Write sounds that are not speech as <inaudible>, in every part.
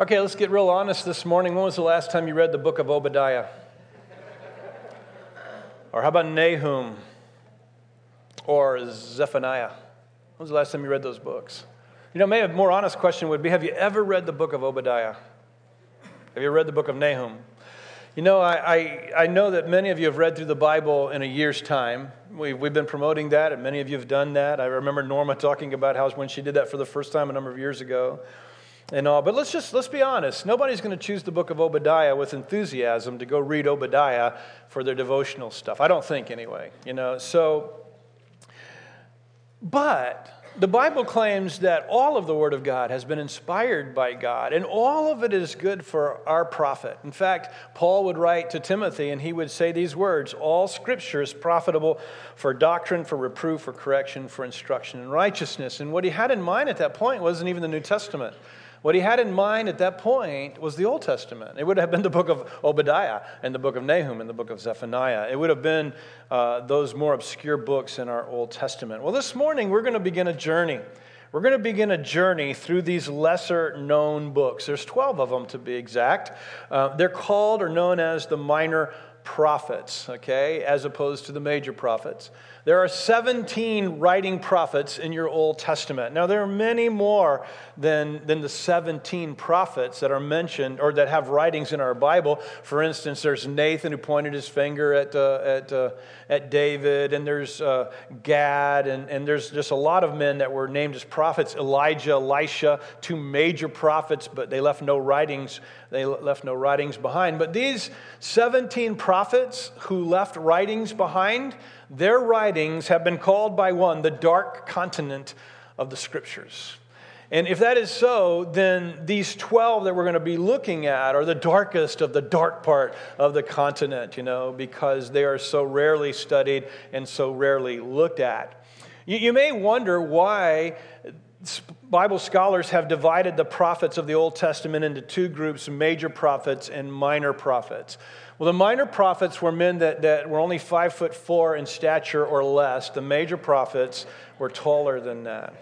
Okay, let's get real honest this morning. When was the last time you read the book of Obadiah? Or how about Nahum? Or Zephaniah? When was the last time you read those books? You know, maybe a more honest question would be Have you ever read the book of Obadiah? Have you read the book of Nahum? You know, I, I, I, know that many of you have read through the Bible in a year's time. We've, we've been promoting that, and many of you have done that. I remember Norma talking about how when she did that for the first time a number of years ago and all. But let's just let's be honest. Nobody's going to choose the book of Obadiah with enthusiasm to go read Obadiah for their devotional stuff. I don't think anyway. You know, so but the Bible claims that all of the Word of God has been inspired by God, and all of it is good for our profit. In fact, Paul would write to Timothy, and he would say these words All scripture is profitable for doctrine, for reproof, for correction, for instruction in righteousness. And what he had in mind at that point wasn't even the New Testament. What he had in mind at that point was the Old Testament. It would have been the book of Obadiah and the book of Nahum and the book of Zephaniah. It would have been uh, those more obscure books in our Old Testament. Well, this morning we're going to begin a journey. We're going to begin a journey through these lesser known books. There's 12 of them to be exact. Uh, they're called or known as the minor prophets, okay, as opposed to the major prophets. There are 17 writing prophets in your Old Testament. Now, there are many more than, than the 17 prophets that are mentioned or that have writings in our Bible. For instance, there's Nathan who pointed his finger at, uh, at, uh, at David, and there's uh, Gad, and, and there's just a lot of men that were named as prophets Elijah, Elisha, two major prophets, but they left no writings. They left no writings behind. But these 17 prophets who left writings behind, their writings have been called by one the dark continent of the scriptures. And if that is so, then these 12 that we're going to be looking at are the darkest of the dark part of the continent, you know, because they are so rarely studied and so rarely looked at. You, you may wonder why Bible scholars have divided the prophets of the Old Testament into two groups major prophets and minor prophets. Well, the minor prophets were men that, that were only five foot four in stature or less. The major prophets were taller than that.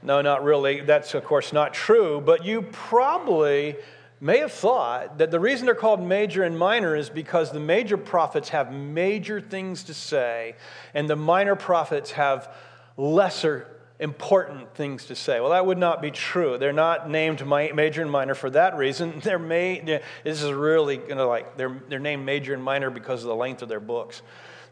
No, not really. That's, of course, not true. But you probably may have thought that the reason they're called major and minor is because the major prophets have major things to say, and the minor prophets have lesser important things to say. Well, that would not be true. They're not named major and minor for that reason. <laughs> They're made, this is really to like, they're, they're named major and minor because of the length of their books.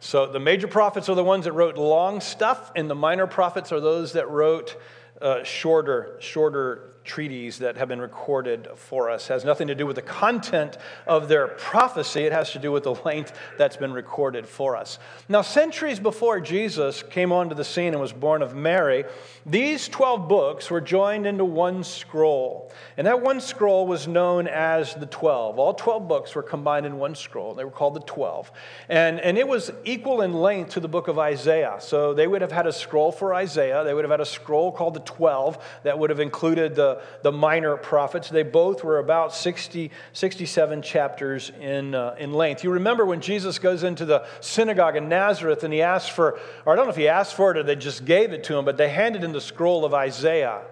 So the major prophets are the ones that wrote long stuff, and the minor prophets are those that wrote uh, shorter, shorter treaties that have been recorded for us. It has nothing to do with the content of their prophecy, it has to do with the length that's been recorded for us. Now, centuries before Jesus came onto the scene and was born of Mary, these 12 books were joined into one scroll. And that one scroll was known as the 12. All 12 books were combined in one scroll. They were called the 12. And, and it was equal in length to the book of Isaiah. So they would have had a scroll for Isaiah, they would have had a scroll called the 12 that would have included the the, minor prophets. They both were about 60, 67 chapters in, uh, in length. You remember when Jesus goes into the synagogue in Nazareth and he asked for, or I don't know if he asked for it or they just gave it to him, but they handed him the scroll of Isaiah.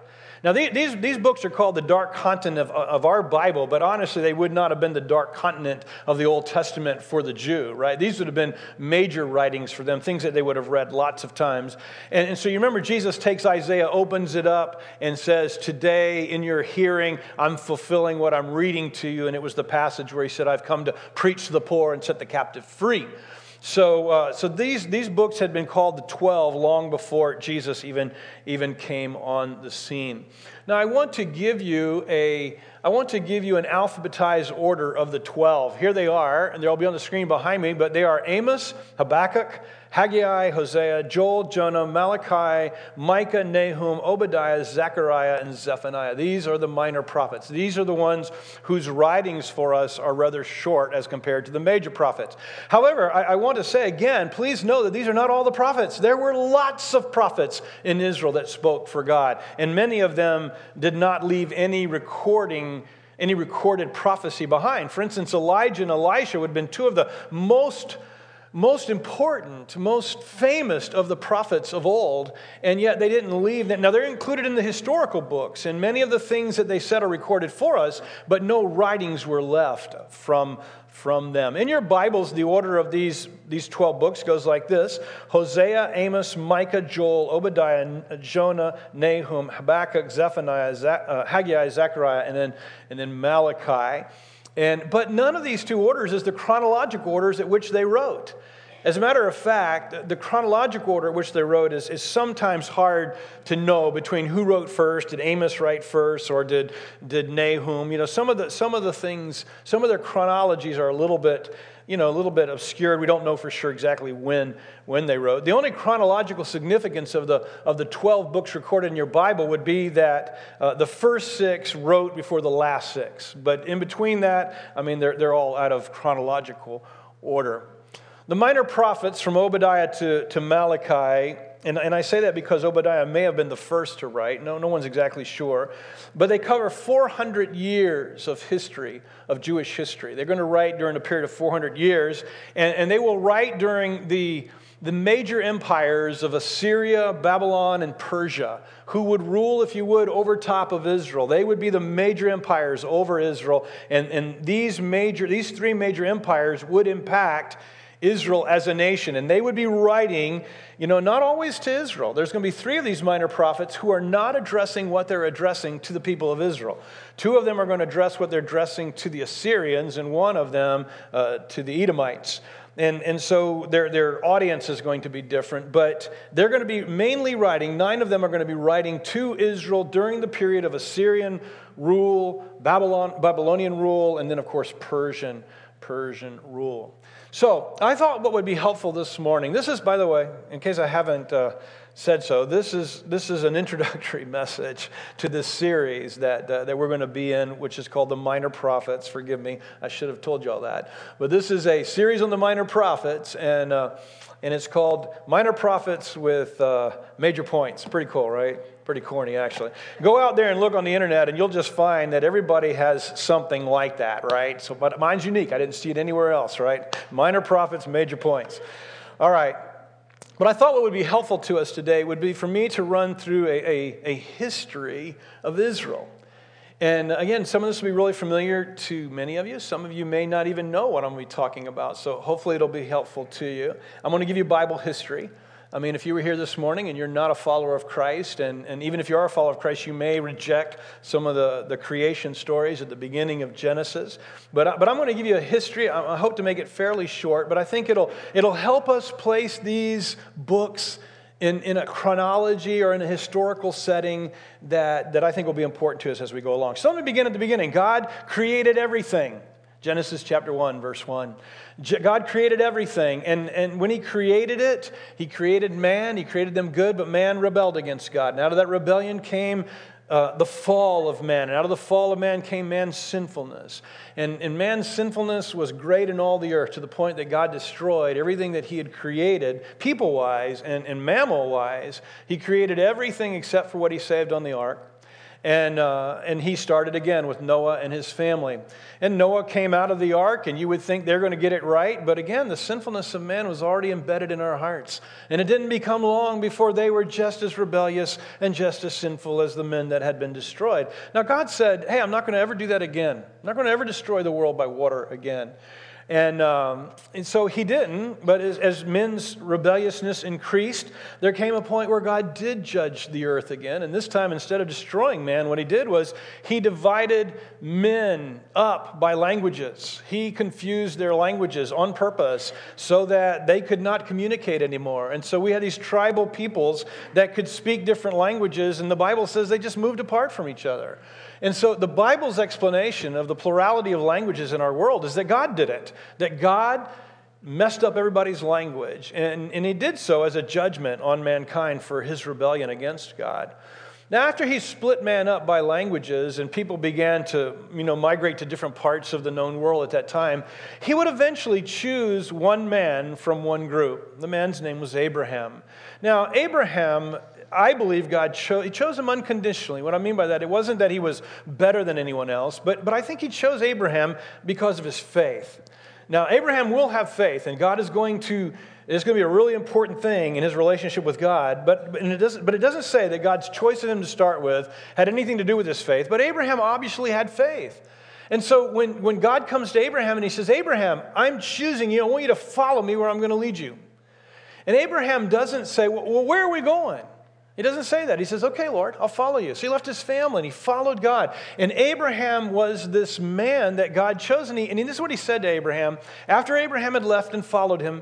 Now, these, these books are called the dark continent of, of our Bible, but honestly, they would not have been the dark continent of the Old Testament for the Jew, right? These would have been major writings for them, things that they would have read lots of times. And, and so you remember, Jesus takes Isaiah, opens it up, and says, Today in your hearing, I'm fulfilling what I'm reading to you. And it was the passage where he said, I've come to preach to the poor and set the captive free. So, uh, so these, these books had been called the 12 long before Jesus even, even came on the scene. Now, I want to give you a, I want to give you an alphabetized order of the 12. Here they are, and they'll be on the screen behind me, but they are Amos, Habakkuk, Haggai, Hosea, Joel, Jonah, Malachi, Micah, Nahum, Obadiah, Zechariah, and Zephaniah. These are the minor prophets. These are the ones whose writings for us are rather short as compared to the major prophets. However, I, I want to say again, please know that these are not all the prophets. There were lots of prophets in Israel that spoke for God, and many of them did not leave any recording any recorded prophecy behind. For instance, Elijah and Elisha would have been two of the most most important, most famous of the prophets of old, and yet they didn't leave that. Now, they're included in the historical books, and many of the things that they said are recorded for us, but no writings were left from, from them. In your Bibles, the order of these, these 12 books goes like this Hosea, Amos, Micah, Joel, Obadiah, Jonah, Nahum, Habakkuk, Zephaniah, uh, Haggai, Zechariah, and then, and then Malachi. And, but none of these two orders is the chronological orders at which they wrote. As a matter of fact, the chronological order at which they wrote is, is sometimes hard to know between who wrote first. Did Amos write first or did, did Nahum? You know, some of, the, some of the things, some of their chronologies are a little bit you know, a little bit obscured. We don't know for sure exactly when, when they wrote. The only chronological significance of the, of the 12 books recorded in your Bible would be that uh, the first six wrote before the last six. But in between that, I mean, they're, they're all out of chronological order. The minor prophets from Obadiah to, to Malachi and, and I say that because Obadiah may have been the first to write. No, no one's exactly sure. But they cover 400 years of history, of Jewish history. They're going to write during a period of 400 years, and, and they will write during the, the major empires of Assyria, Babylon, and Persia, who would rule, if you would, over top of Israel. They would be the major empires over Israel, and, and these, major, these three major empires would impact Israel as a nation. And they would be writing, you know, not always to Israel. There's going to be three of these minor prophets who are not addressing what they're addressing to the people of Israel. Two of them are going to address what they're addressing to the Assyrians, and one of them uh, to the Edomites. And, and so their, their audience is going to be different, but they're going to be mainly writing, nine of them are going to be writing to Israel during the period of Assyrian rule, Babylon, Babylonian rule, and then, of course, Persian, Persian rule. So I thought what would be helpful this morning, this is, by the way, in case I haven't uh, said so, this is, this is an introductory <laughs> message to this series that, uh, that we're going to be in, which is called The Minor Prophets. Forgive me, I should have told you all that. But this is a series on the minor prophets, and, uh, and it's called Minor Prophets with uh, Major Points. Pretty cool, right? Pretty corny, actually. Go out there and look on the internet, and you'll just find that everybody has something like that, right? So, but mine's unique. I didn't see it anywhere else, right? Minor prophets, major points. All right. But I thought what would be helpful to us today would be for me to run through a, a, a history of Israel. And again, some of this will be really familiar to many of you. Some of you may not even know what I'm going to be talking about. So hopefully it'll be helpful to you. I'm going to give you Bible history. I mean, if you were here this morning and you're not a follower of Christ, and, and even if you are a follower of Christ, you may reject some of the, the creation stories at the beginning of Genesis. But, but I'm going to give you a history. I, hope to make it fairly short, but I think it'll, it'll help us place these books in, in a chronology or in a historical setting that, that I think will be important to us as we go along. So let me begin at the beginning. God created everything. Genesis chapter 1, verse 1. God created everything, and, and when He created it, He created man, He created them good, but man rebelled against God. And out of that rebellion came uh, the fall of man. And out of the fall of man came man's sinfulness. And, and man's sinfulness was great in all the earth to the point that God destroyed everything that He had created, people wise and, and mammal wise. He created everything except for what He saved on the ark. And, uh, and he started again with Noah and his family. And Noah came out of the ark, and you would think they're going to get it right. But again, the sinfulness of man was already embedded in our hearts. And it didn't become long before they were just as rebellious and just as sinful as the men that had been destroyed. Now, God said, Hey, I'm not going to ever do that again. I'm not going to ever destroy the world by water again. And, um, and so he didn't, but as, as, men's rebelliousness increased, there came a point where God did judge the earth again. And this time, instead of destroying man, what he did was he divided men up by languages. He confused their languages on purpose so that they could not communicate anymore. And so we had these tribal peoples that could speak different languages, and the Bible says they just moved apart from each other. And so the Bible's explanation of the plurality of languages in our world is that God did it, that God messed up everybody's language. And, and he did so as a judgment on mankind for his rebellion against God. Now, after he split man up by languages and people began to you know, migrate to different parts of the known world at that time, he would eventually choose one man from one group. The man's name was Abraham. Now, Abraham I believe God chose, he chose him unconditionally. What I mean by that, it wasn't that he was better than anyone else, but, but I think he chose Abraham because of his faith. Now, Abraham will have faith, and God is going to it's going to be a really important thing in his relationship with God, but, but, it doesn't, but it doesn't say that God's choice of him to start with had anything to do with his faith. But Abraham obviously had faith. And so when, when God comes to Abraham and he says, Abraham, I'm choosing you, I want you to follow me where I'm going to lead you. And Abraham doesn't say, Well, where are we going? He doesn't say that. He says, Okay, Lord, I'll follow you. So he left his family and he followed God. And Abraham was this man that God chose. And, he, and this is what he said to Abraham. After Abraham had left and followed him,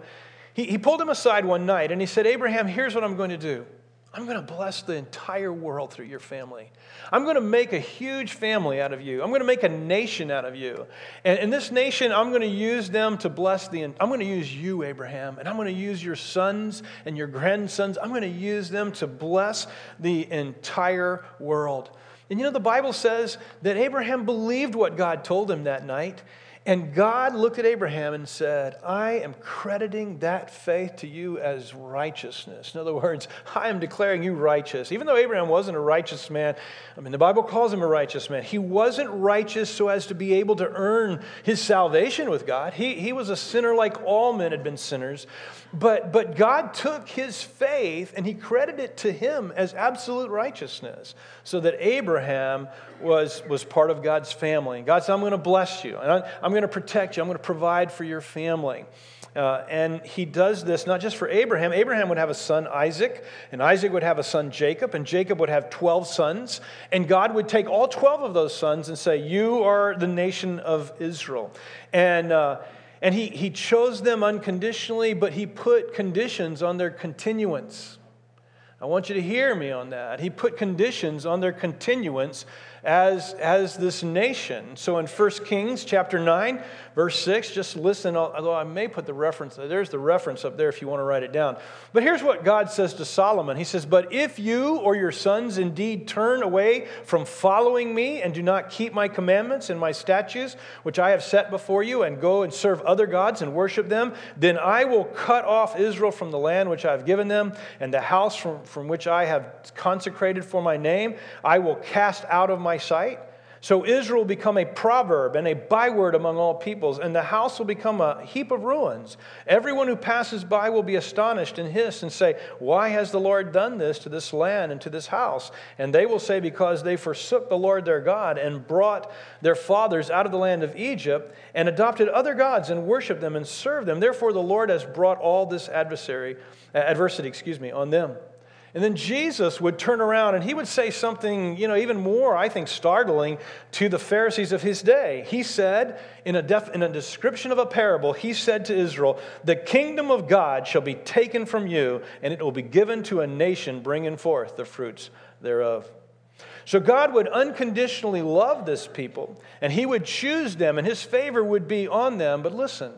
he, he pulled him aside one night and he said, Abraham, here's what I'm going to do. I'm going to bless the entire world through your family. I'm going to make a huge family out of you. I'm going to make a nation out of you. And in this nation, I'm going to use them to bless the. I'm going to use you, Abraham, and I'm going to use your sons and your grandsons. I'm going to use them to bless the entire world. And you know, the Bible says that Abraham believed what God told him that night, and God looked at Abraham and said, I am crediting that faith to you as righteousness. In other words, <laughs> I am declaring you righteous. Even though Abraham wasn't a righteous man, I mean, the Bible calls him a righteous man. He wasn't righteous so as to be able to earn his salvation with God. He, he was a sinner like all men had been sinners. But, but God took his faith and he credited it to him as absolute righteousness so that Abraham was, was part of God's family. And God said, I'm going to bless you, and I'm going to protect you, I'm going to provide for your family. Uh, and he does this not just for Abraham. Abraham would have a son, Isaac, and Isaac would have a son, Jacob, and Jacob would have 12 sons. And God would take all 12 of those sons and say, You are the nation of Israel. And, uh, and he, he chose them unconditionally, but he put conditions on their continuance. I want you to hear me on that. He put conditions on their continuance as, as this nation. So in 1 Kings chapter 9, verse 6, just listen, although I may put the reference, there's the reference up there if you want to write it down. But here's what God says to Solomon He says, But if you or your sons indeed turn away from following me and do not keep my commandments and my statutes, which I have set before you, and go and serve other gods and worship them, then I will cut off Israel from the land which I have given them, and the house from, from which I have consecrated for my name, I will cast out of my sight. So Israel will become a proverb and a byword among all peoples, and the house will become a heap of ruins. Everyone who passes by will be astonished and hiss and say, Why has the Lord done this to this land and to this house? And they will say, Because they forsook the Lord their God and brought their fathers out of the land of Egypt and adopted other gods and worshiped them and served them. Therefore, the Lord has brought all this adversary, adversity, excuse me, on them. And then Jesus would turn around and he would say something, you know, even more, I think, startling to the Pharisees of his day. He said, in a, def- in a description of a parable, he said to Israel, The kingdom of God shall be taken from you, and it will be given to a nation bringing forth the fruits thereof. So God would unconditionally love this people, and he would choose them, and his favor would be on them. But listen,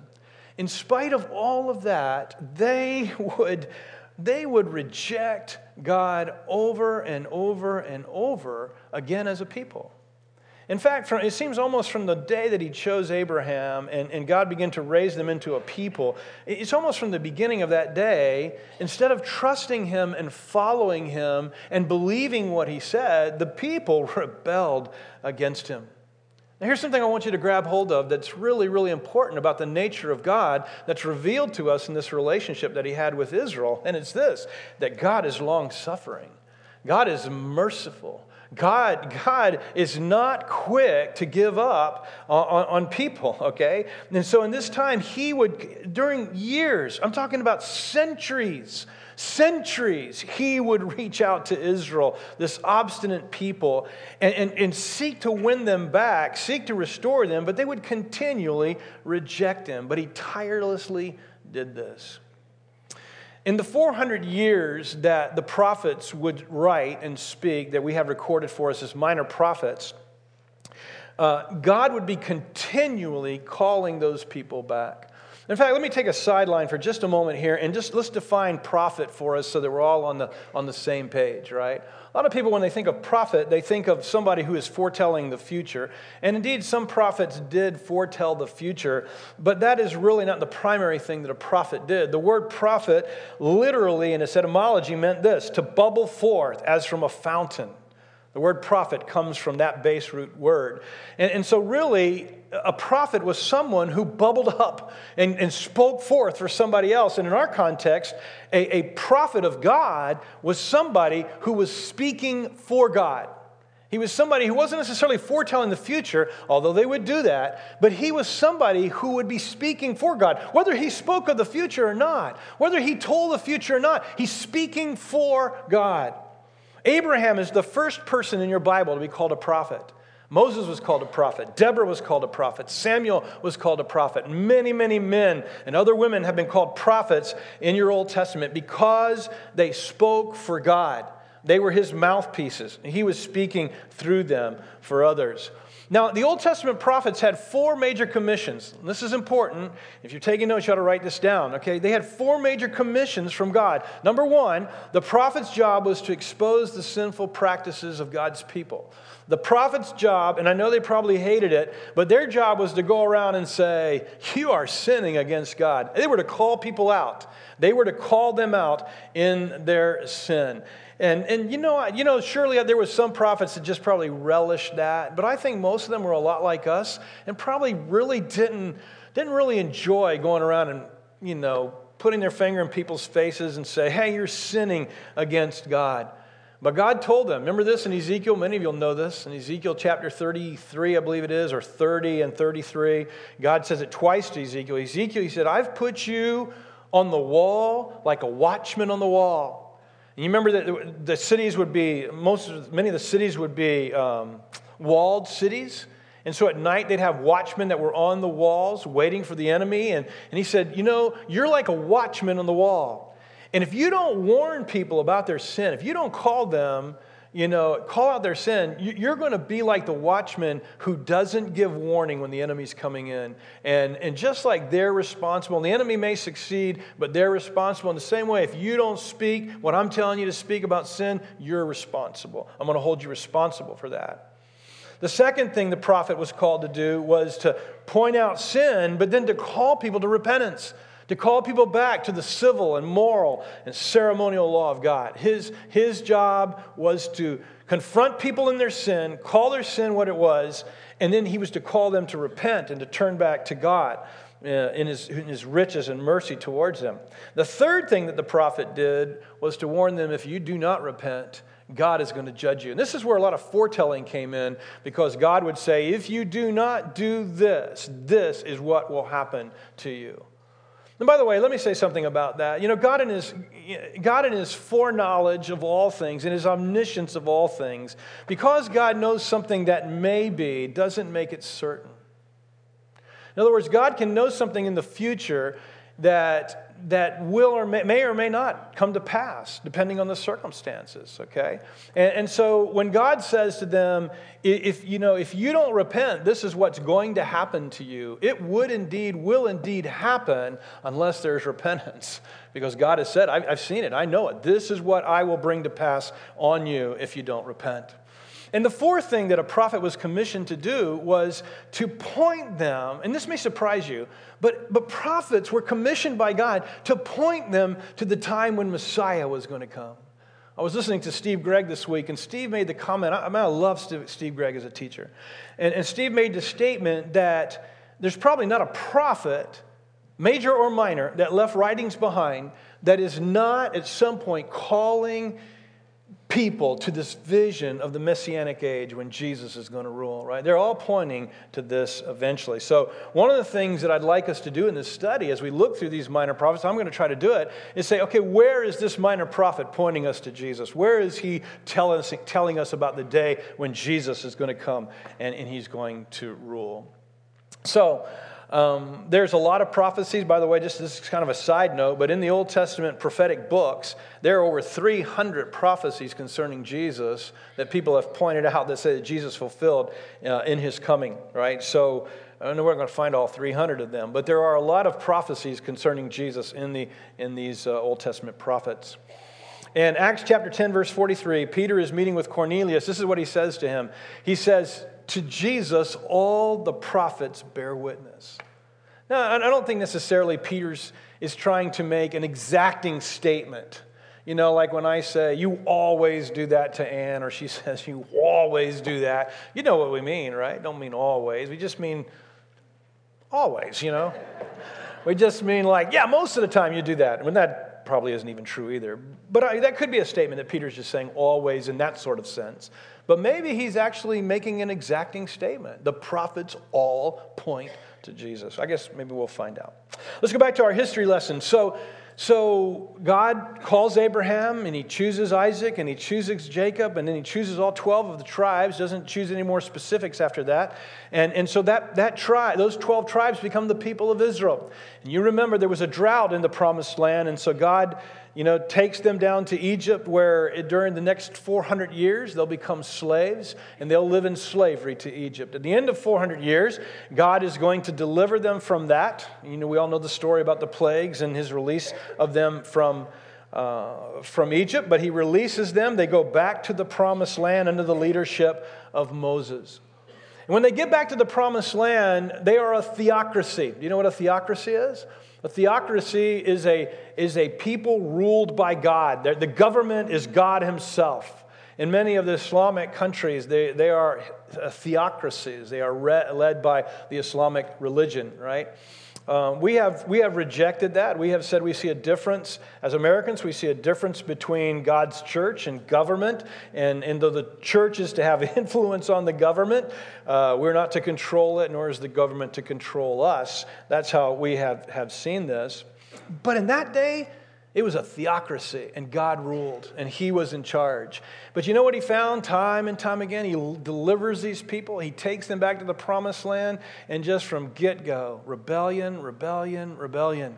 in spite of all of that, they <laughs> would they would reject God over and over and over again as a people. In fact, from, it seems almost from the day that he chose Abraham and, and God began to raise them into a people, it's almost from the beginning of that day, instead of trusting him and following him and believing what he said, the people <laughs> rebelled against him. Now, here's something I want you to grab hold of that's really, really important about the nature of God that's revealed to us in this relationship that he had with Israel. And it's this that God is long suffering, God is merciful. God, God is not quick to give up on, on, people, okay? And so in this time, he would, during years, I'm talking about centuries, centuries, he would reach out to Israel, this obstinate people, and, and, and seek to win them back, seek to restore them, but they would continually reject him. But he tirelessly did this. In the 400 years that the prophets would write and speak, that we have recorded for us as minor prophets, uh, God would be continually calling those people back. In fact, let me take a sideline for just a moment here and just let's define prophet for us so that we're all on the, on the same page, right? A lot of people, when they think of prophet, they think of somebody who is foretelling the future. And indeed, some prophets did foretell the future, but that is really not the primary thing that a prophet did. The word prophet, literally in its etymology, meant this to bubble forth as from a fountain. The word prophet comes from that base root word. And, and so, really, a prophet was someone who bubbled up and, and spoke forth for somebody else. And in our context, a, a prophet of God was somebody who was speaking for God. He was somebody who wasn't necessarily foretelling the future, although they would do that, but he was somebody who would be speaking for God. Whether he spoke of the future or not, whether he told the future or not, he's speaking for God. Abraham is the first person in your Bible to be called a prophet. Moses was called a prophet. Deborah was called a prophet. Samuel was called a prophet. Many, many men and other women have been called prophets in your Old Testament because they spoke for God. They were his mouthpieces. He was speaking through them for others. Now, the Old Testament prophets had four major commissions. This is important. If you're taking notes, you ought to write this down, okay? They had four major commissions from God. Number one, the prophet's job was to expose the sinful practices of God's people. The prophet's job, and I know they probably hated it, but their job was to go around and say, You are sinning against God. They were to call people out, they were to call them out in their sin. And, and you, know, you know, surely there was some prophets that just probably relished that, but I think most of them were a lot like us and probably really didn't, didn't really enjoy going around and, you know, putting their finger in people's faces and say, hey, you're sinning against God. But God told them, remember this in Ezekiel? Many of you will know this. In Ezekiel chapter 33, I believe it is, or 30 and 33, God says it twice to Ezekiel. Ezekiel, he said, I've put you on the wall like a watchman on the wall. And you remember that the cities would be, most, many of the cities would be um, walled cities. And so at night, they'd have watchmen that were on the walls waiting for the enemy. And, and he said, You know, you're like a watchman on the wall. And if you don't warn people about their sin, if you don't call them, you know, call out their sin, you're going to be like the watchman who doesn't give warning when the enemy's coming in. And, and just like they're responsible, and the enemy may succeed, but they're responsible in the same way. If you don't speak what I'm telling you to speak about sin, you're responsible. I'm going to hold you responsible for that. The second thing the prophet was called to do was to point out sin, but then to call people to repentance to call people back to the civil and moral and ceremonial law of God. His, his job was to confront people in their sin, call their sin what it was, and then he was to call them to repent and to turn back to God. Uh, in, his, in his riches and mercy towards them. The third thing that the prophet did was to warn them if you do not repent, God is going to judge you. And this is where a lot of foretelling came in because God would say, if you do not do this, this is what will happen to you. And by the way, let me say something about that. You know, God in His, God in His foreknowledge of all things, in His omniscience of all things, because God knows something that may be, doesn't make it certain. In other words, God can know something in the future that that will or may, may, or may not come to pass, depending on the circumstances, okay? And, and, so when God says to them, if, you know, if you don't repent, this is what's going to happen to you, it would indeed, will indeed happen unless there's repentance. Because God has said, I've, I've seen it, I know it. This is what I will bring to pass on you if you don't repent. And the fourth thing that a prophet was commissioned to do was to point them, and this may surprise you, but, but prophets were commissioned by God to point them to the time when Messiah was going to come. I was listening to Steve Gregg this week, and Steve made the comment. I, mean, I love Steve, Steve Gregg as a teacher. And, and Steve made the statement that there's probably not a prophet, major or minor, that left writings behind that is not at some point calling people to this vision of the messianic age when Jesus is going to rule, right? They're all pointing to this eventually. So, one of the things that I'd like us to do in this study as we look through these minor prophets, I'm going to try to do it, is say, okay, where is this minor prophet pointing us to Jesus? Where is he telling us, telling us about the day when Jesus is going to come and, and he's going to rule? So, um, there's a lot of prophecies, by the way, just this is kind of a side note, but in the Old Testament prophetic books, there are over 300 prophecies concerning Jesus that people have pointed out that say that Jesus fulfilled uh, in his coming, right? So I don't know where we're going to find all 300 of them, but there are a lot of prophecies concerning Jesus in, the, in these uh, Old Testament prophets. In Acts chapter 10, verse 43, Peter is meeting with Cornelius. This is what he says to him. He says, to Jesus, all the prophets bear witness. Now, I don't think necessarily Peter's is trying to make an exacting statement. You know, like when I say, you always do that to Anne, or she <laughs> says, you always do that. You know what we mean, right? Don't mean always. We just mean always, you know? we just mean like, yeah, most of the time you do that. When probably isn't even true either. But I, that could be a statement that Peter's just saying always in that sort of sense. But maybe he's actually making an exacting statement. The prophets all point to Jesus. I guess maybe we'll find out. Let's go back to our history lesson. So, so God calls Abraham and he chooses Isaac and he chooses Jacob and then he chooses all 12 of the tribes, doesn't choose any more specifics after that. And, and so that, that tribe, those 12 tribes become the people of Israel. And you remember there was a drought in the promised land, and so God you know, takes them down to Egypt, where it, during the next 400 years they'll become slaves and they'll live in slavery to Egypt. At the end of 400 years, God is going to deliver them from that. You know, we all know the story about the plagues and his release of them from. Uh, from Egypt, but he releases them. They go back to the promised land under the leadership of Moses. And when they get back to the promised land, they are a theocracy. Do you know what a theocracy is? A theocracy is a, is a people ruled by God. The government is God Himself. In many of the Islamic countries, they, they are uh, theocracies. They are re- led by the Islamic religion, right? Um, we, have, we have rejected that. We have said we see a difference, as Americans, we see a difference between God's church and government. And, and though the church is to have <laughs> influence on the government, uh, we're not to control it, nor is the government to control us. That's how we have, have seen this. But in that day, it was a theocracy, and God ruled, and He was in charge. But you know what He found time and time again? He delivers these people, He takes them back to the promised land, and just from get go, rebellion, rebellion, rebellion.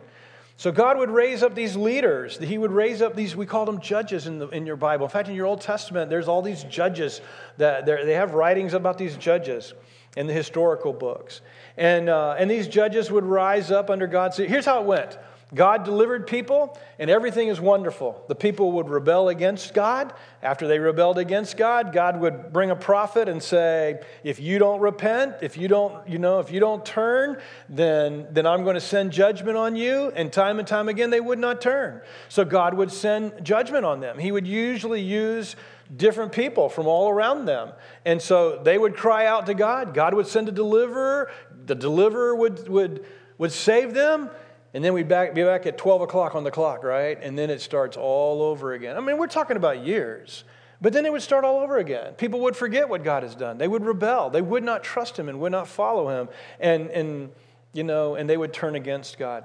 So God would raise up these leaders. He would raise up these, we call them judges in, the, in your Bible. In fact, in your Old Testament, there's all these judges that they have writings about these judges in the historical books. And, uh, and these judges would rise up under God's. Here's how it went God delivered people, and everything is wonderful. The people would rebel against God. After they rebelled against God, God would bring a prophet and say, "If you don't repent, if you don't, you know, if you don't turn, then then I'm going to send judgment on you." And time and time again, they would not turn. So God would send judgment on them. He would usually use different people from all around them. And so they would cry out to God. God would send a deliverer. The deliverer would would would save them and then we'd back, be back at 12 o'clock on the clock, right? And then it starts all over again. I mean, we're talking about years. But then it would start all over again. People would forget what God has done. They would rebel. They would not trust Him and would not follow Him. And, and you know, and they would turn against God.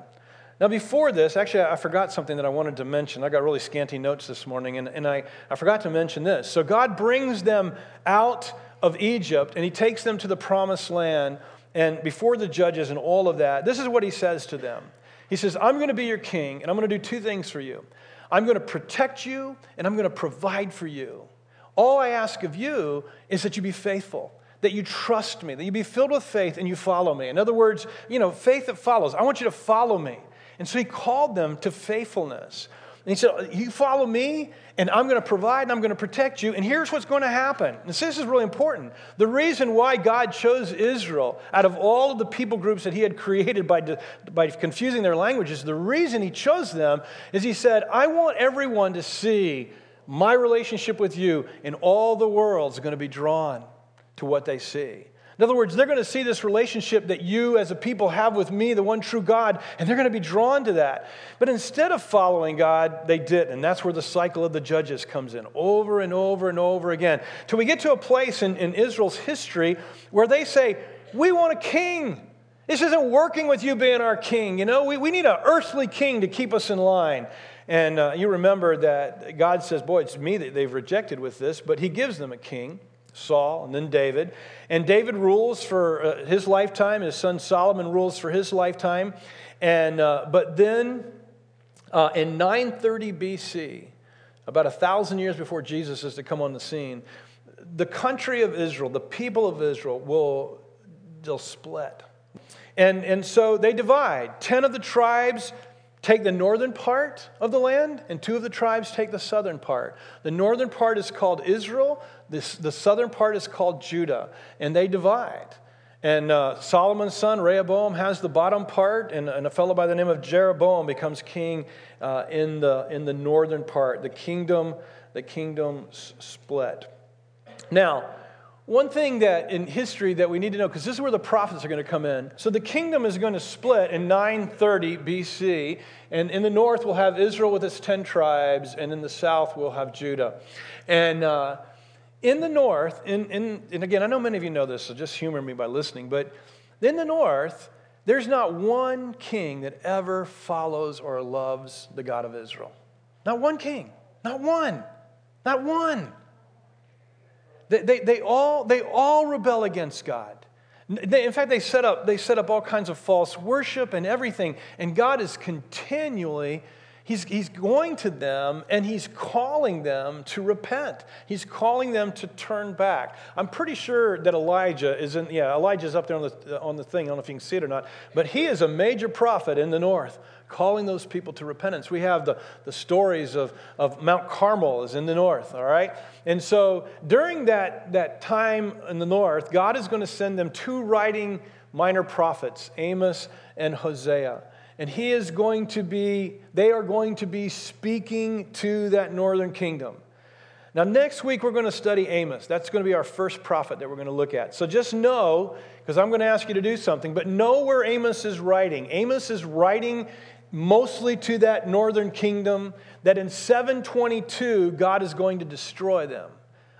Now, before this, actually, I forgot something that I wanted to mention. I got really scanty notes this morning, and, and I, I forgot to mention this. So, God brings them out of Egypt, and He takes them to the promised land. And before the judges and all of that, this is what He says to them he says, I'm going to be your king, and I'm going to do two things for you. I'm going to protect you, and I'm going to provide for you. All I ask of you is that you be faithful, that you trust me, that you be filled with faith and you follow me. In other words, you know, faith that follows. I want you to follow me. And so he called them to faithfulness. And he said, You follow me, and I'm going to provide and I'm going to protect you. And here's what's going to happen. And this is really important. The reason why God chose Israel out of all of the people groups that he had created by, by confusing their languages, the reason he chose them is he said, I want everyone to see my relationship with you, and all the world's going to be drawn to what they see. In other words, they're going to see this relationship that you as a people have with me, the one true God, and they're going to be drawn to that. But instead of following God, they didn't. And that's where the cycle of the judges comes in over and over and over again. Till we get to a place in, in Israel's history where they say, We want a king. This isn't working with you being our king. You know, we, we need an earthly king to keep us in line. And uh, you remember that God says, Boy, it's me that they've rejected with this, but He gives them a king. Saul, and then David. And David rules for uh, his lifetime. His son Solomon rules for his lifetime. And, uh, but then uh, in 930 BC, about a thousand years before Jesus is to come on the scene, the country of Israel, the people of Israel, will they'll split. And, and so they divide. Ten of the tribes take the northern part of the land, and two of the tribes take the southern part. The northern part is called Israel, this, the southern part is called Judah, and they divide. And uh, Solomon's son, Rehoboam, has the bottom part, and, and, a fellow by the name of Jeroboam becomes king uh, in, the, in the northern part. The kingdom, the kingdom split. Now, one thing that in history that we need to know, because this is where the prophets are going to come in. So the kingdom is going to split in 930 BC, and in the north we'll have Israel with its 10 tribes, and in the south we'll have Judah. And uh, in the north, in, in, and again, I know many of you know this, so just humor me by listening, but in the north, there's not one king that ever follows or loves the God of Israel. Not one king. Not one. Not one. They, they, they, all, they all rebel against God. In fact, they set, up, they set up all kinds of false worship and everything. And God is continually He's, he's going to them and he's calling them to repent. He's calling them to turn back. I'm pretty sure that Elijah is in, yeah, Elijah's up there on the, on the thing. I don't know if you can see it or not, but he is a major prophet in the north calling those people to repentance. We have the, the stories of, of Mount Carmel is in the north, all right? And so during that, that time in the north, God is going to send them two writing minor prophets, Amos and Hosea and he is going to be, they are going to be speaking to that northern kingdom. Now, next week, we're going to study Amos. That's going to be our first prophet that we're going to look at. So just know, because I'm going to ask you to do something, but know where Amos is writing. Amos is writing mostly to that northern kingdom that in 722, God is going to destroy them.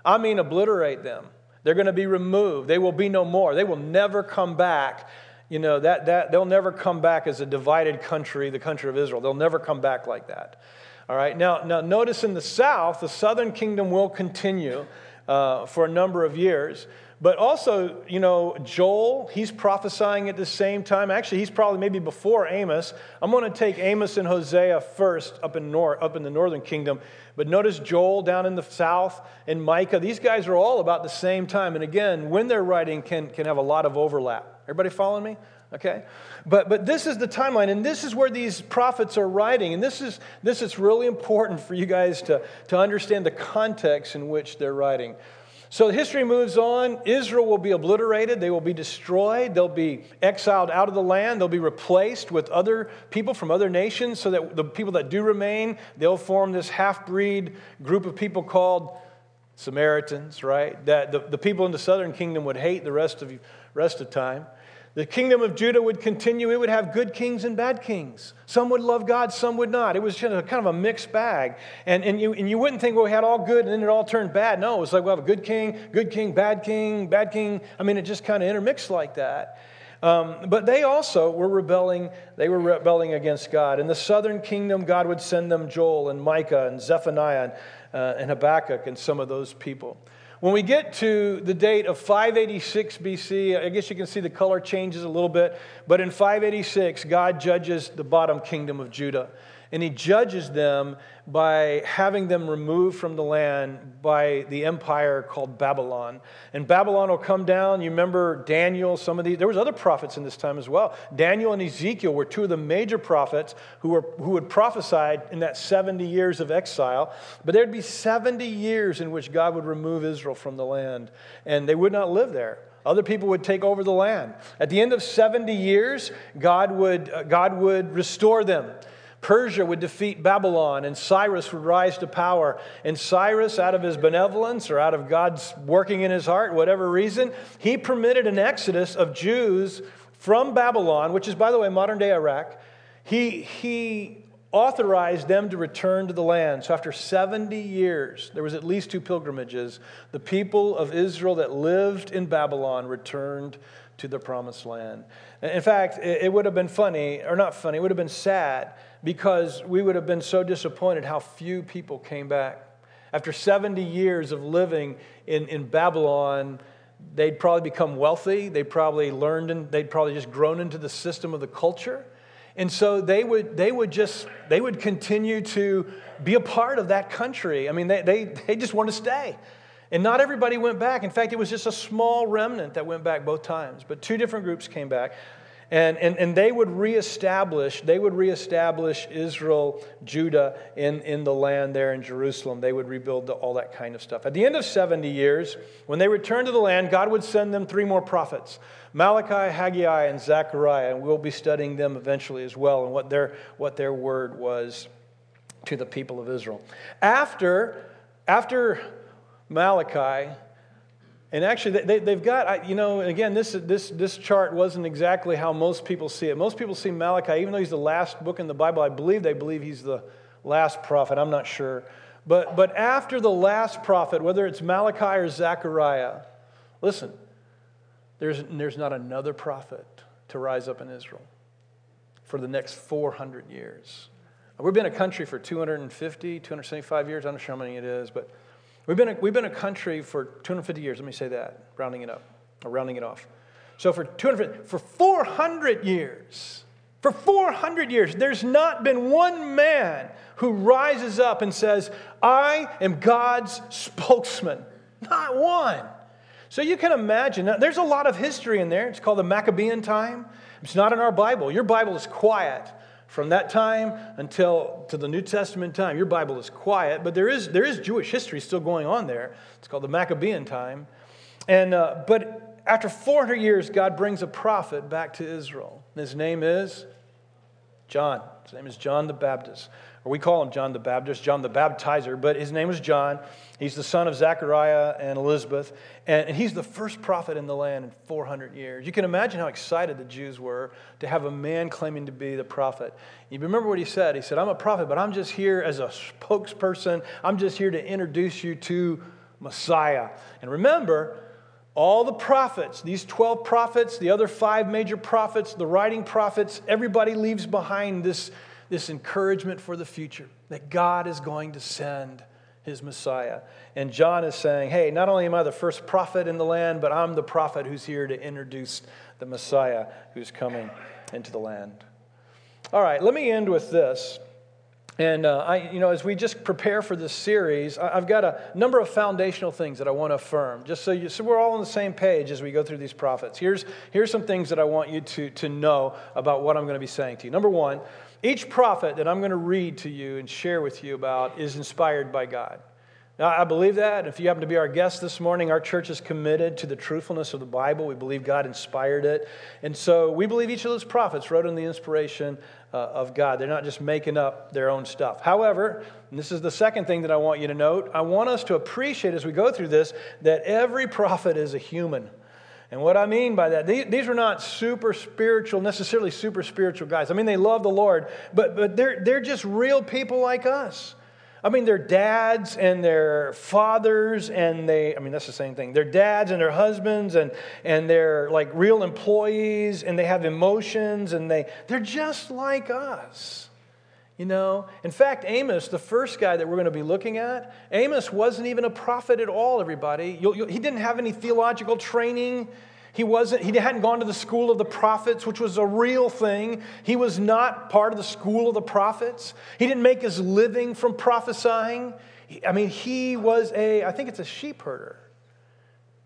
I mean, obliterate them. They're going to be removed. They will be no more. They will never come back you know, that, that, they'll never come back as a divided country, the country of Israel. They'll never come back like that. All right, now, now notice in the south, the southern kingdom will continue uh, for a number of years. But also, you know, Joel, he's prophesying at the same time. Actually, he's probably maybe before Amos. I'm going to take Amos and Hosea first up in, nor- up in the northern kingdom. But notice Joel down in the south and Micah. These guys are all about the same time. And again, when they're writing can, can have a lot of overlap. Everybody following me? Okay? But, but this is the timeline, and this is where these prophets are writing. And this is, this is really important for you guys to, to understand the context in which they're writing. So history moves on. Israel will be obliterated. They will be destroyed. They'll be exiled out of the land. They'll be replaced with other people from other nations so that the people that do remain, they'll form this half breed group of people called Samaritans, right? That the, the people in the southern kingdom would hate the rest of rest of time. The kingdom of Judah would continue. It would have good kings and bad kings. Some would love God, some would not. It was kind of a mixed bag. And, and, you, and you wouldn't think, well, we had all good and then it all turned bad. No, it was like we have a good king, good king, bad king, bad king. I mean, it just kind of intermixed like that. Um, but they also were rebelling. They were rebelling against God. In the southern kingdom, God would send them Joel and Micah and Zephaniah and, uh, and Habakkuk and some of those people. When we get to the date of 586 BC, I guess you can see the color changes a little bit, but in 586, God judges the bottom kingdom of Judah and he judges them by having them removed from the land by the empire called Babylon. And Babylon will come down. You remember Daniel, some of these, there was other prophets in this time as well. Daniel and Ezekiel were two of the major prophets who, were, who had prophesied in that 70 years of exile. But there'd be 70 years in which God would remove Israel from the land, and they would not live there. Other people would take over the land. At the end of 70 years, God would, uh, God would restore them. Persia would defeat Babylon, and Cyrus would rise to power. And Cyrus, out of his benevolence or out of God's working in his heart, whatever reason, he permitted an exodus of Jews from Babylon, which is, by the way, modern day Iraq. He, he authorized them to return to the land. So after 70 years, there was at least two pilgrimages. The people of Israel that lived in Babylon returned to the promised land. In fact, it would have been funny, or not funny, it would have been sad because we would have been so disappointed how few people came back. After 70 years of living in, in Babylon, they'd probably become wealthy. They'd probably learned and they'd probably just grown into the system of the culture. And so they would, they would just, they would continue to be a part of that country. I mean, they, they, they just want to stay. And not everybody went back. In fact, it was just a small remnant that went back both times. But two different groups came back. And, and, and they would reestablish, they would reestablish Israel, Judah in, in the land there in Jerusalem. They would rebuild the, all that kind of stuff. At the end of 70 years, when they returned to the land, God would send them three more prophets Malachi, Haggai, and Zechariah. And we'll be studying them eventually as well and what their, what their word was to the people of Israel. After, after Malachi, And actually, they, they've got, you know, again, this, this, this chart wasn't exactly how most people see it. Most people see Malachi, even though he's the last book in the Bible, I believe they believe he's the last prophet. I'm not sure. But, but after the last prophet, whether it's Malachi or Zechariah, listen, there's, there's not another prophet to rise up in Israel for the next 400 years. We've been a country for 250, 275 years. I'm not sure how many it is, but we've been a, we've been a country for 250 years. Let me say that, rounding it up, or rounding it off. So for 250, for 400 years, for 400 years, there's not been one man who rises up and says, I am God's spokesman. Not one. So you can imagine, there's a lot of history in there. It's called the Maccabean time. It's not in our Bible. Your Bible is quiet. From that time until to the New Testament time, your Bible is quiet, but there is, there is Jewish history still going on there. It's called the Maccabean time. And, uh, but after 400 years, God brings a prophet back to Israel. His name is John. His name is John the Baptist or we call him John the Baptist, John the Baptizer, but his name was John. He's the son of Zechariah and Elizabeth, and, and he's the first prophet in the land in 400 years. You can imagine how excited the Jews were to have a man claiming to be the prophet. You remember what he said? He said, I'm a prophet, but I'm just here as a spokesperson. I'm just here to introduce you to Messiah. And remember, all the prophets, these 12 prophets, the other five major prophets, the writing prophets, everybody leaves behind this this encouragement for the future that God is going to send his Messiah. And John is saying, hey, not only am I the first prophet in the land, but I'm the prophet who's here to introduce the Messiah who's coming into the land. All right, let me end with this. And uh, I, you know, as we just prepare for this series, I've got a number of foundational things that I want to affirm, just so, you, so we're all on the same page as we go through these prophets. Here's, here's some things that I want you to, to know about what I'm going to be saying to you. Number one, each prophet that I'm going to read to you and share with you about is inspired by God. Now, I believe that. If you happen to be our guest this morning, our church is committed to the truthfulness of the Bible. We believe God inspired it. And so we believe each of those prophets wrote in the inspiration uh, of God. They're not just making up their own stuff. However, and this is the second thing that I want you to note, I want us to appreciate as we go through this that every prophet is a human. And what I mean by that, these, are not super spiritual, necessarily super spiritual guys. I mean, they love the Lord, but, but they're, they're just real people like us. I mean, they're dads and their fathers, and they, I mean, that's the same thing. They're dads and their husbands, and, and they're like real employees, and they have emotions, and they, they're just like us. You know, in fact, Amos, the first guy that we're going to be looking at, Amos wasn't even a prophet at all, everybody. You'll, you'll, he didn't have any theological training. He, wasn't, he hadn't gone to the school of the prophets, which was a real thing. He was not part of the school of the prophets. He didn't make his living from prophesying. I mean, he was a, I think it's a sheep herder.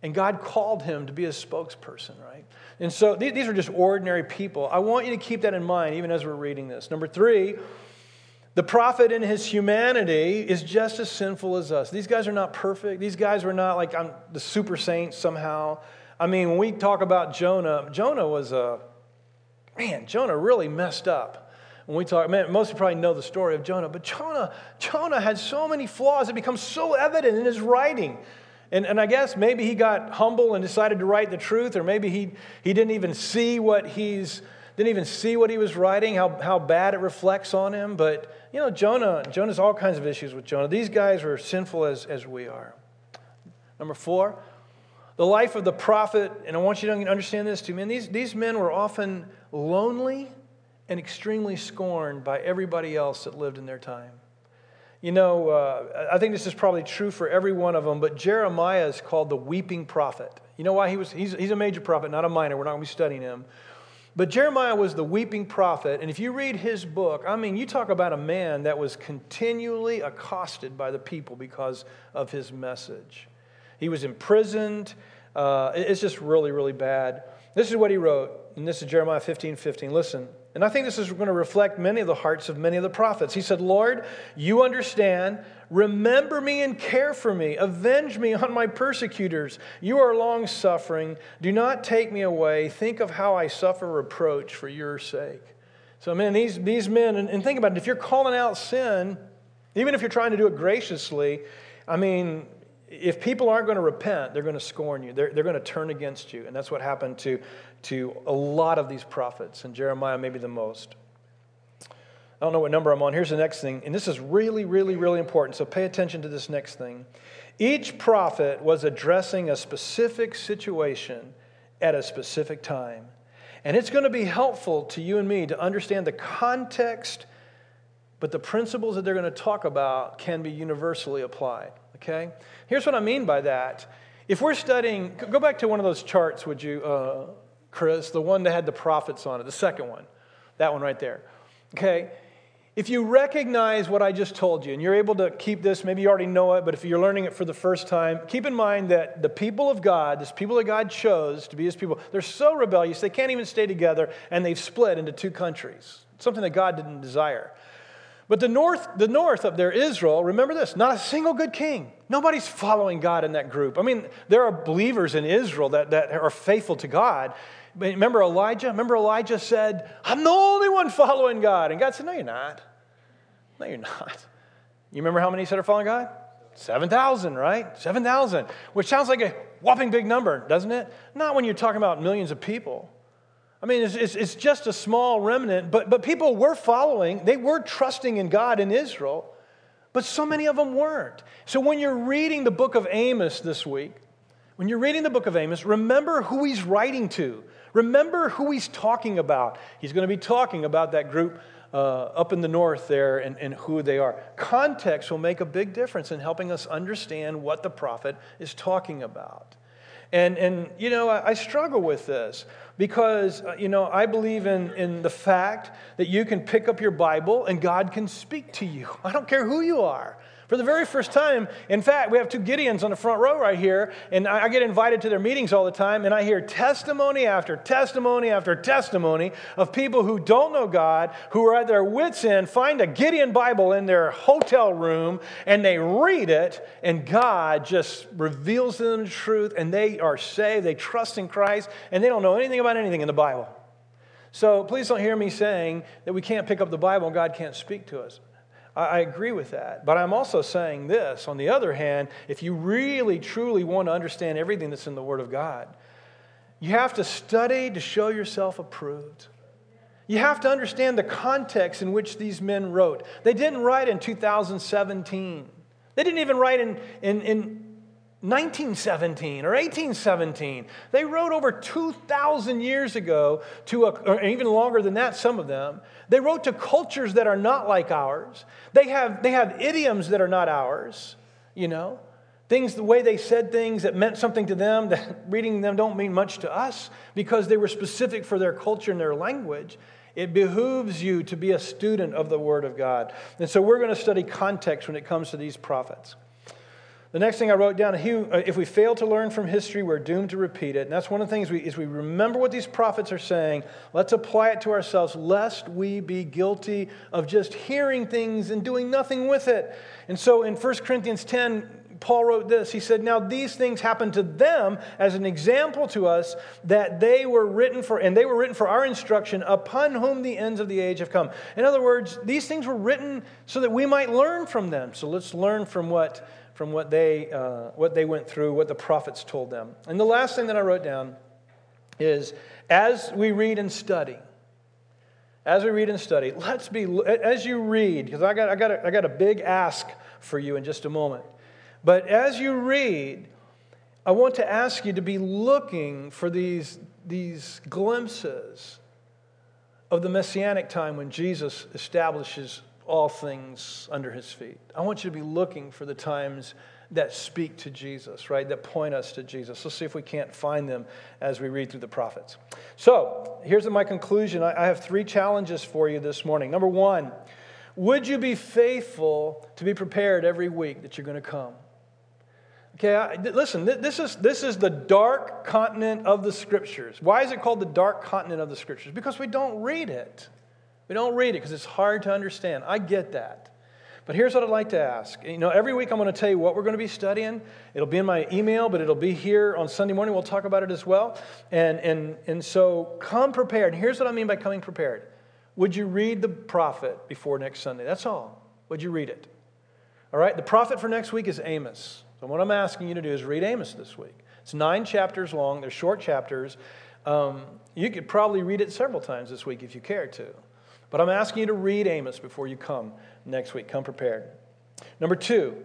And God called him to be a spokesperson, right? And so these are just ordinary people. I want you to keep that in mind even as we're reading this. Number three, the prophet in his humanity is just as sinful as us. These guys are not perfect. These guys were not like I'm the super saint somehow. I mean, when we talk about Jonah, Jonah was a man, Jonah really messed up. When we talk, man, most of you probably know the story of Jonah, but Jonah, Jonah had so many flaws. It becomes so evident in his writing. And, and I guess maybe he got humble and decided to write the truth, or maybe he, he didn't even see what he's didn't even see what he was writing, how, how bad it reflects on him. But, you know, Jonah, Jonah's all kinds of issues with Jonah. These guys were sinful as, as we are. Number four, the life of the prophet, and I want you to understand this too, man. These, these men were often lonely and extremely scorned by everybody else that lived in their time. You know, uh, I think this is probably true for every one of them, but Jeremiah is called the weeping prophet. You know why? He was, he's, he's a major prophet, not a minor. We're not going to be studying him. But Jeremiah was the weeping prophet, and if you read his book, I mean, you talk about a man that was continually accosted by the people because of his message. He was imprisoned. Uh, it's just really, really bad. This is what he wrote, and this is Jeremiah 15 15. Listen, and I think this is going to reflect many of the hearts of many of the prophets. He said, Lord, you understand. Remember me and care for me. Avenge me on my persecutors. You are long suffering. Do not take me away. Think of how I suffer reproach for your sake. So, man, these, these men, and, and think about it, if you're calling out sin, even if you're trying to do it graciously, I mean, if people aren't going to repent, they're going to scorn you. They're, they're going to turn against you. And that's what happened to, to a lot of these prophets, and Jeremiah maybe the most. I don't know what number I'm on. Here's the next thing, and this is really, really, really important. So pay attention to this next thing. Each prophet was addressing a specific situation at a specific time. And it's going to be helpful to you and me to understand the context, but the principles that they're going to talk about can be universally applied. Okay? Here's what I mean by that. If we're studying, go back to one of those charts, would you, uh, Chris? The one that had the prophets on it, the second one. That one right there. Okay? If you recognize what I just told you and you're able to keep this, maybe you already know it, but if you're learning it for the first time, keep in mind that the people of God, this people that God chose to be his people, they're so rebellious they can't even stay together and they've split into two countries. Something that God didn't desire. But the north, the north up there, Israel, remember this, not a single good king. Nobody's following God in that group. I mean, there are believers in Israel that, that are faithful to God, Remember Elijah? Remember Elijah said, I'm the only one following God. And God said, No, you're not. No, you're not. You remember how many said are following God? 7,000, right? 7,000, which sounds like a whopping big number, doesn't it? Not when you're talking about millions of people. I mean, it's, it's, it's just a small remnant, but, but people were following, they were trusting in God in Israel, but so many of them weren't. So when you're reading the book of Amos this week, when you're reading the book of Amos, remember who he's writing to. Remember who he's talking about. He's going to be talking about that group uh, up in the north there and, and who they are. Context will make a big difference in helping us understand what the prophet is talking about. And, and you know, I, I struggle with this because, uh, you know, I believe in, in the fact that you can pick up your Bible and God can speak to you. <laughs> I don't care who you are. For the very first time, in fact, we have two Gideons on the front row right here, and I get invited to their meetings all the time, and I hear testimony after testimony after testimony of people who don't know God, who are at their wits' end, find a Gideon Bible in their hotel room, and they read it, and God just reveals to them the truth, and they are saved, they trust in Christ, and they don't know anything about anything in the Bible. So please don't hear me saying that we can't pick up the Bible and God can't speak to us. I agree with that. But I'm also saying this on the other hand, if you really, truly want to understand everything that's in the Word of God, you have to study to show yourself approved. You have to understand the context in which these men wrote. They didn't write in 2017. They didn't even write in, in, in 1917 or 1817. They wrote over 2,000 years ago to, a, or even longer than that, some of them. They wrote to cultures that are not like ours. They have, they have idioms that are not ours, you know. Things, the way they said things that meant something to them, that <laughs> reading them don't mean much to us because they were specific for their culture and their language. It behooves you to be a student of the Word of God. And so we're going to study context when it comes to these prophets. The next thing I wrote down, uh, if we fail to learn from history, we're doomed to repeat it. And that's one of the things we, is we remember what these prophets are saying. Let's apply it to ourselves, lest we be guilty of just hearing things and doing nothing with it. And so in 1 Corinthians 10, Paul wrote this. He said, Now these things happened to them as an example to us that they were written for, and they were written for our instruction, upon whom the ends of the age have come. In other words, these things were written so that we might learn from them. So let's learn from what from what they, uh, what they went through, what the prophets told them. And the last thing that I wrote down is as we read and study, as we read and study, let's be, as you read, because I got, I, got I got a big ask for you in just a moment. But as you read, I want to ask you to be looking for these, these glimpses of the messianic time when Jesus establishes all things under his feet. I want you to be looking for the times that speak to Jesus, right? That point us to Jesus. Let's see if we can't find them as we read through the prophets. So, here's my conclusion. I have three challenges for you this morning. Number one, would you be faithful to be prepared every week that you're going to come? Okay, I, listen, this is, this is the dark continent of the scriptures. Why is it called the dark continent of the scriptures? Because we don't read it. We don't read it because it's hard to understand. I get that. But here's what I'd like to ask. You know, every week I'm going to tell you what we're going to be studying. It'll be in my email, but it'll be here on Sunday morning. We'll talk about it as well. And, and, and so come prepared. And here's what I mean by coming prepared. Would you read the prophet before next Sunday? That's all. Would you read it? All right, the prophet for next week is Amos. So, what I'm asking you to do is read Amos this week. It's nine chapters long, they're short chapters. Um, you could probably read it several times this week if you care to. But I'm asking you to read Amos before you come next week. Come prepared. Number two,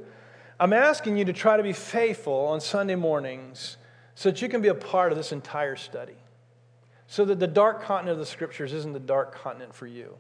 I'm asking you to try to be faithful on Sunday mornings so that you can be a part of this entire study. So that the dark continent of the scriptures isn't the dark continent for you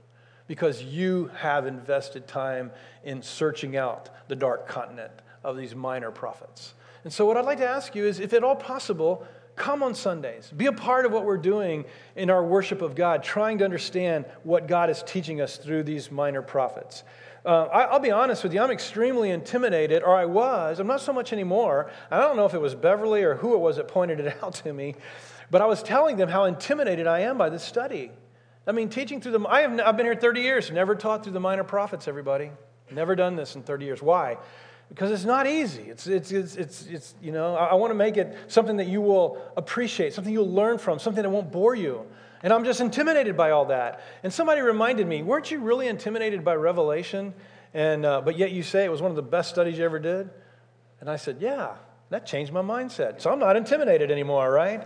because you have invested time in searching out the dark continent of these minor prophets. And so, what I'd like to ask you is if at all possible, come on Sundays. Be a part of what we're doing in our worship of God, trying to understand what God is teaching us through these minor prophets. Uh, I, will be honest with you, I'm extremely intimidated, or I was. I'm not so much anymore. I don't know if it was Beverly or who it was that pointed it <laughs> out to me, but I was telling them how intimidated I am by this study. I mean, teaching through them, I have, I've been here 30 years, never taught through the minor prophets, everybody. Never done this in 30 years. Why? Because it's not easy. It's, it's, it's, it's, it's you know, I, I want to make it something that you will appreciate, something you'll learn from, something that won't bore you. And I'm just intimidated by all that. And somebody reminded me, weren't you really intimidated by Revelation? And, uh, but yet you say it was one of the best studies you ever did? And I said, yeah, that changed my mindset. So I'm not intimidated anymore, right?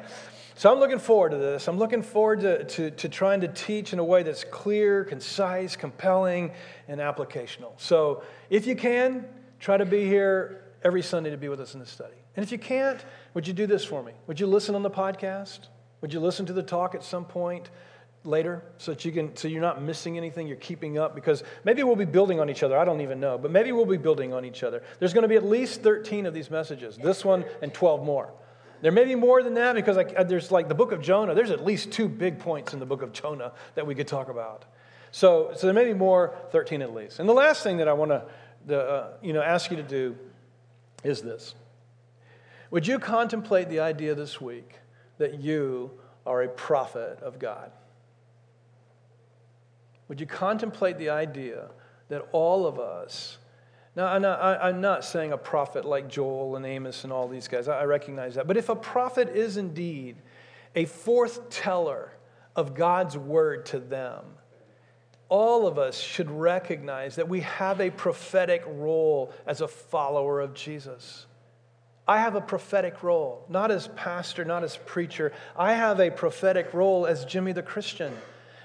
So I'm looking forward to this. I'm looking forward to, to, to, trying to teach in a way that's clear, concise, compelling, and applicational. So if you can, Try to be here every Sunday to be with us in this study. And if you can't, would you do this for me? Would you listen on the podcast? Would you listen to the talk at some point later so that you can so you're not missing anything, you're keeping up because maybe we'll be building on each other. I don't even know, but maybe we'll be building on each other. There's going to be at least 13 of these messages. This one and 12 more. There may be more than that because I, uh, there's like the book of Jonah. There's at least two big points in the book of Jonah that we could talk about. So, so there may be more, 13 at least. And the last thing that I want to the, uh, you know, ask you to do is this. Would you contemplate the idea this week that you are a prophet of God? Would you contemplate the idea that all of us, now I'm not, I'm not saying a prophet like Joel and Amos and all these guys, I recognize that, but if a prophet is indeed a forth teller of God's word to them, all of us should recognize that we have a prophetic role as a follower of Jesus. I have a prophetic role, not as pastor, not as preacher. I have a prophetic role as Jimmy the Christian.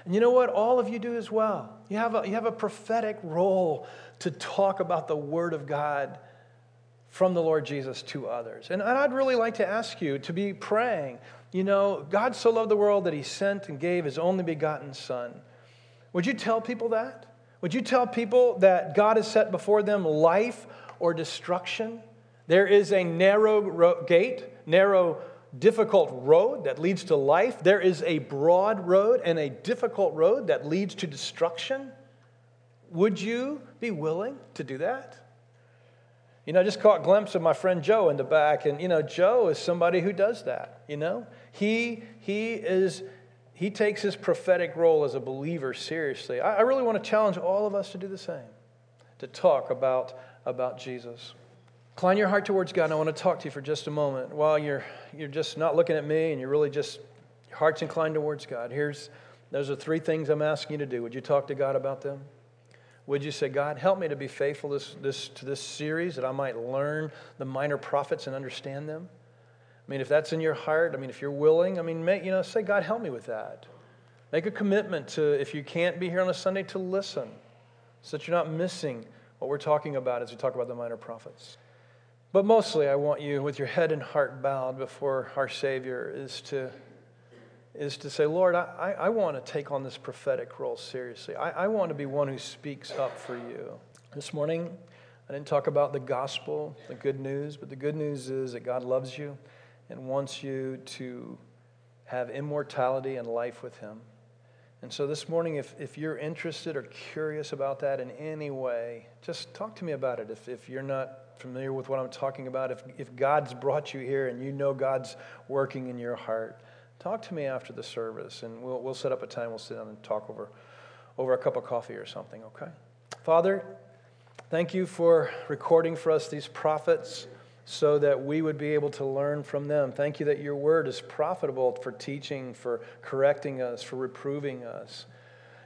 And you know what? All of you do as well. You have a, you have a prophetic role to talk about the Word of God from the Lord Jesus to others. And, and I'd really like to ask you to be praying. You know, God so loved the world that He sent and gave His only begotten Son would you tell people that? Would you tell people that God has set before them life or destruction? There is a narrow ro- gate, narrow, difficult road that leads to life. There is a broad road and a difficult road that leads to destruction. Would you be willing to do that? You know, I just caught a glimpse of my friend Joe in the back, and you know, Joe is somebody who does that. You know, he he is he takes his prophetic role as a believer seriously. I, I really want to challenge all of us to do the same, to talk about, about Jesus. Incline your heart towards God, and I want to talk to you for just a moment while you're, you're just not looking at me and you're really just, your heart's inclined towards God. Here's, those are three things I'm asking you to do. Would you talk to God about them? Would you say, God, help me to be faithful this, this, to this series that I might learn the minor prophets and understand them? I mean, if that's in your heart, I mean, if you're willing, I mean, you know, say, God, help me with that. Make a commitment to, if you can't be here on a Sunday, to listen so that you're not missing what we're talking about as we talk about the minor prophets. But mostly, I want you, with your head and heart bowed before our Savior, is to, is to say, Lord, I, I want to take on this prophetic role seriously. I, I want to be one who speaks up for you. This morning, I didn't talk about the gospel, the good news, but the good news is that God loves you and wants you to have immortality and life with Him. And so this morning, if, if you're interested or curious about that in any way, just talk to me about it. If, if you're not familiar with what I'm talking about, if, if God's brought you here and you know God's working in your heart, talk to me after the service and we'll, we'll set up a time. We'll sit down and talk over, over a cup of coffee or something, okay? Father, thank you for recording for us these prophets so that we would be able to learn from them. Thank you that your word is profitable for teaching, for correcting us, for reproving us.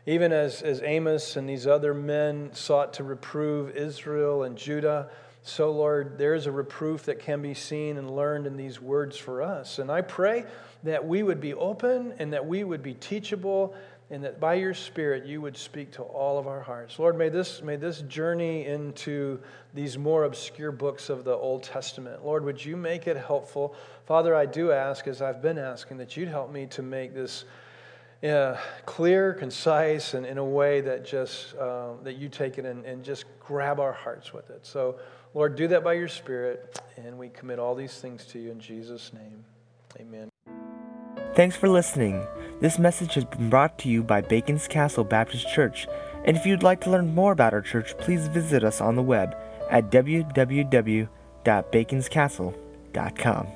Even as, as Amos and these other men sought to reprove Israel and Judah, So, Lord, there is a reproof that can be seen and learned in these words for us. And I pray that we would be open and that we would be teachable and that by your Spirit you would speak to all of our hearts. Lord, may this, may this journey into these more obscure books of the Old Testament, Lord, would you make it helpful? Father, I do ask, as I've been asking, that you'd help me to make this uh, clear, concise, and in a way that just uh, that you take it and, and just grab our hearts with it. So, Lord, do that by your Spirit, and we commit all these things to you in Jesus' name. Amen. Thanks for listening. This message has been brought to you by Bacon's Castle Baptist Church. And if you'd like to learn more about our church, please visit us on the web at www.baconscastle.com.